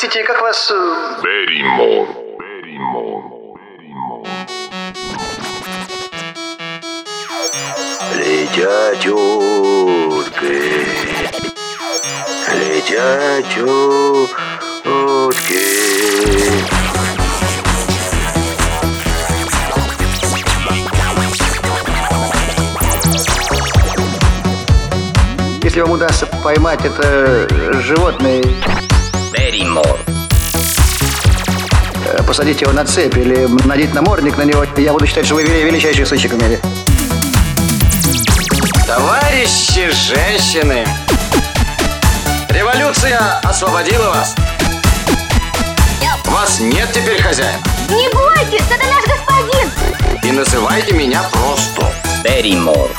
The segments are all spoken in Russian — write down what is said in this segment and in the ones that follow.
Простите, как вас... Э, Берримор. Берримор. Берримор. Летят утки. Летят утки. Если вам удастся поймать это э, животное посадить его на цепь или надеть намордник на него, я буду считать, что вы величайший сыщик в мире. Товарищи женщины, революция освободила вас. Вас нет теперь хозяина. Не бойтесь, это наш господин. И называйте меня просто Берримор.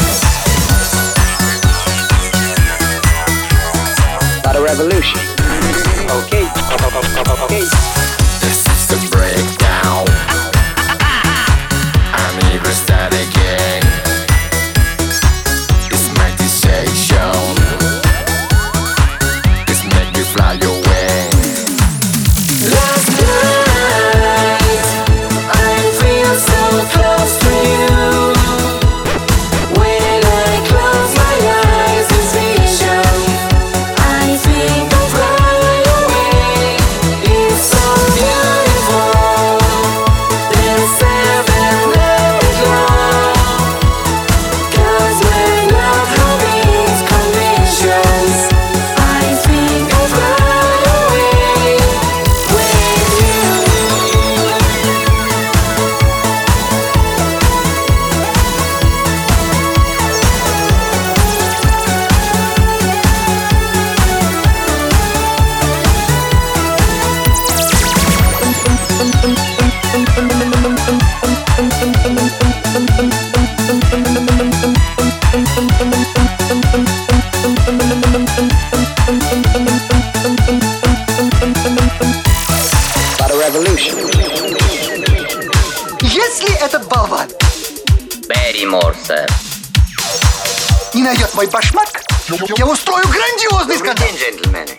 Not a. Okay. okay. break. Если этот болван Берри Морса не найдет мой башмак, я устрою грандиозный скандал. Джентльмены.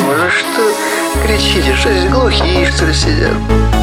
не? Что кричите? Что здесь глухие, что ли, сидят?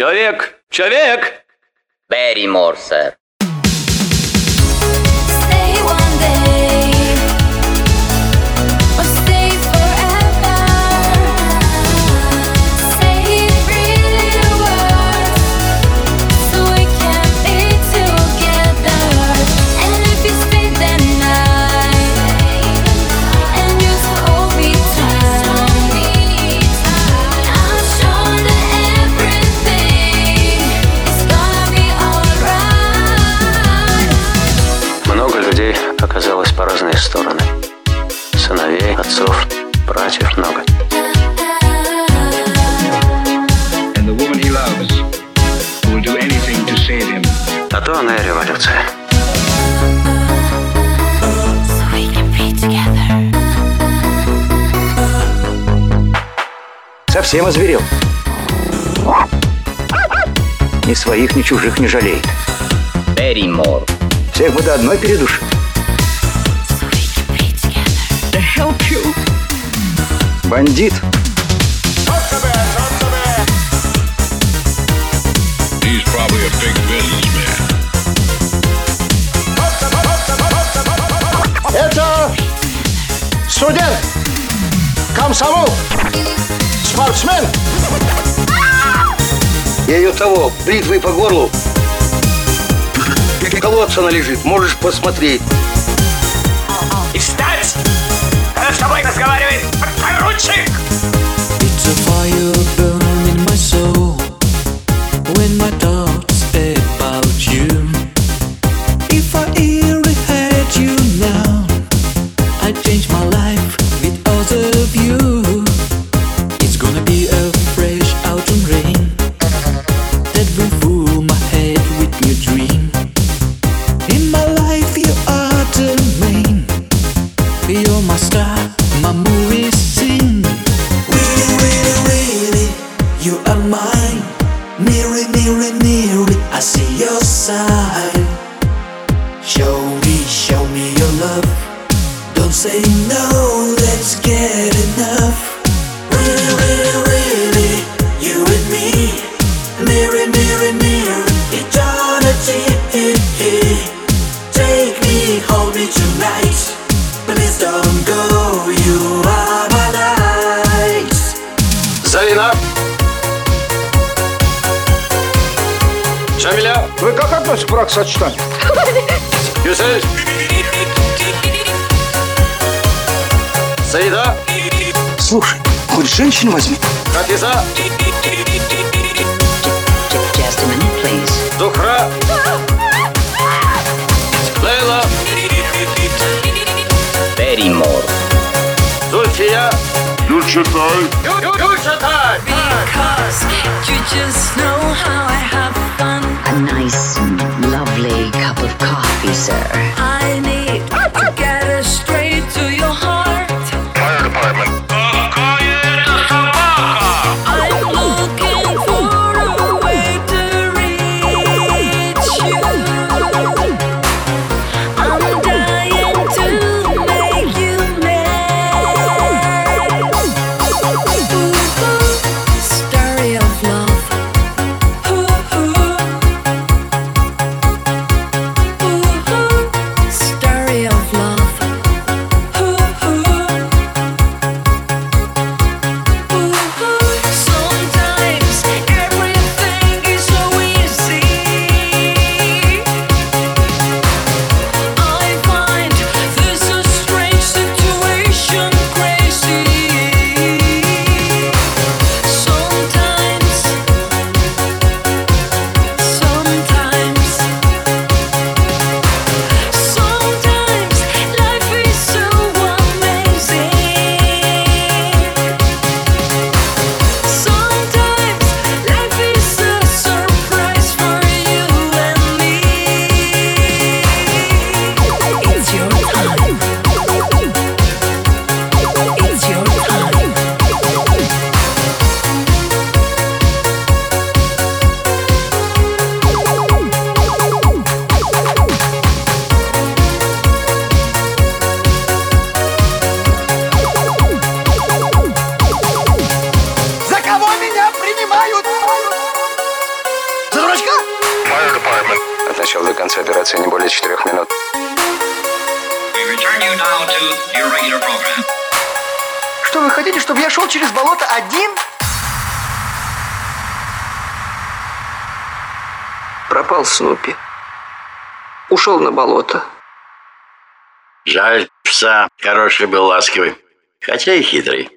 «Человек! Человек!» «Берримор, сэр». Together. Совсем озверел. Ни своих, ни чужих не жалеет. Берримор. Всех бы до одной передушил. Бандит. Студент, комсомол, спортсмен. Я ее того, бритвой по горлу. Колодца она лежит, можешь посмотреть. Don't say no, let's get enough. Really, really, really, you and me. Mirror, mirror, mirror, eternity. Take me, hold me tonight. Please don't go, you are my light. Zainab. Cemile. Ve kalk atma çıprak saçtan. Güzel. Саида. Слушай, хоть женщину возьми. Хафиза. Зухра. Лейла. Берримор. Зульфия. Гюльчатай. Гюльчатай. Cause you just know how I have fun. A nice, lovely cup of coffee, sir. Что вы хотите, чтобы я шел через болото один? Пропал Снупи. Ушел на болото. Жаль пса, хороший был ласковый, хотя и хитрый.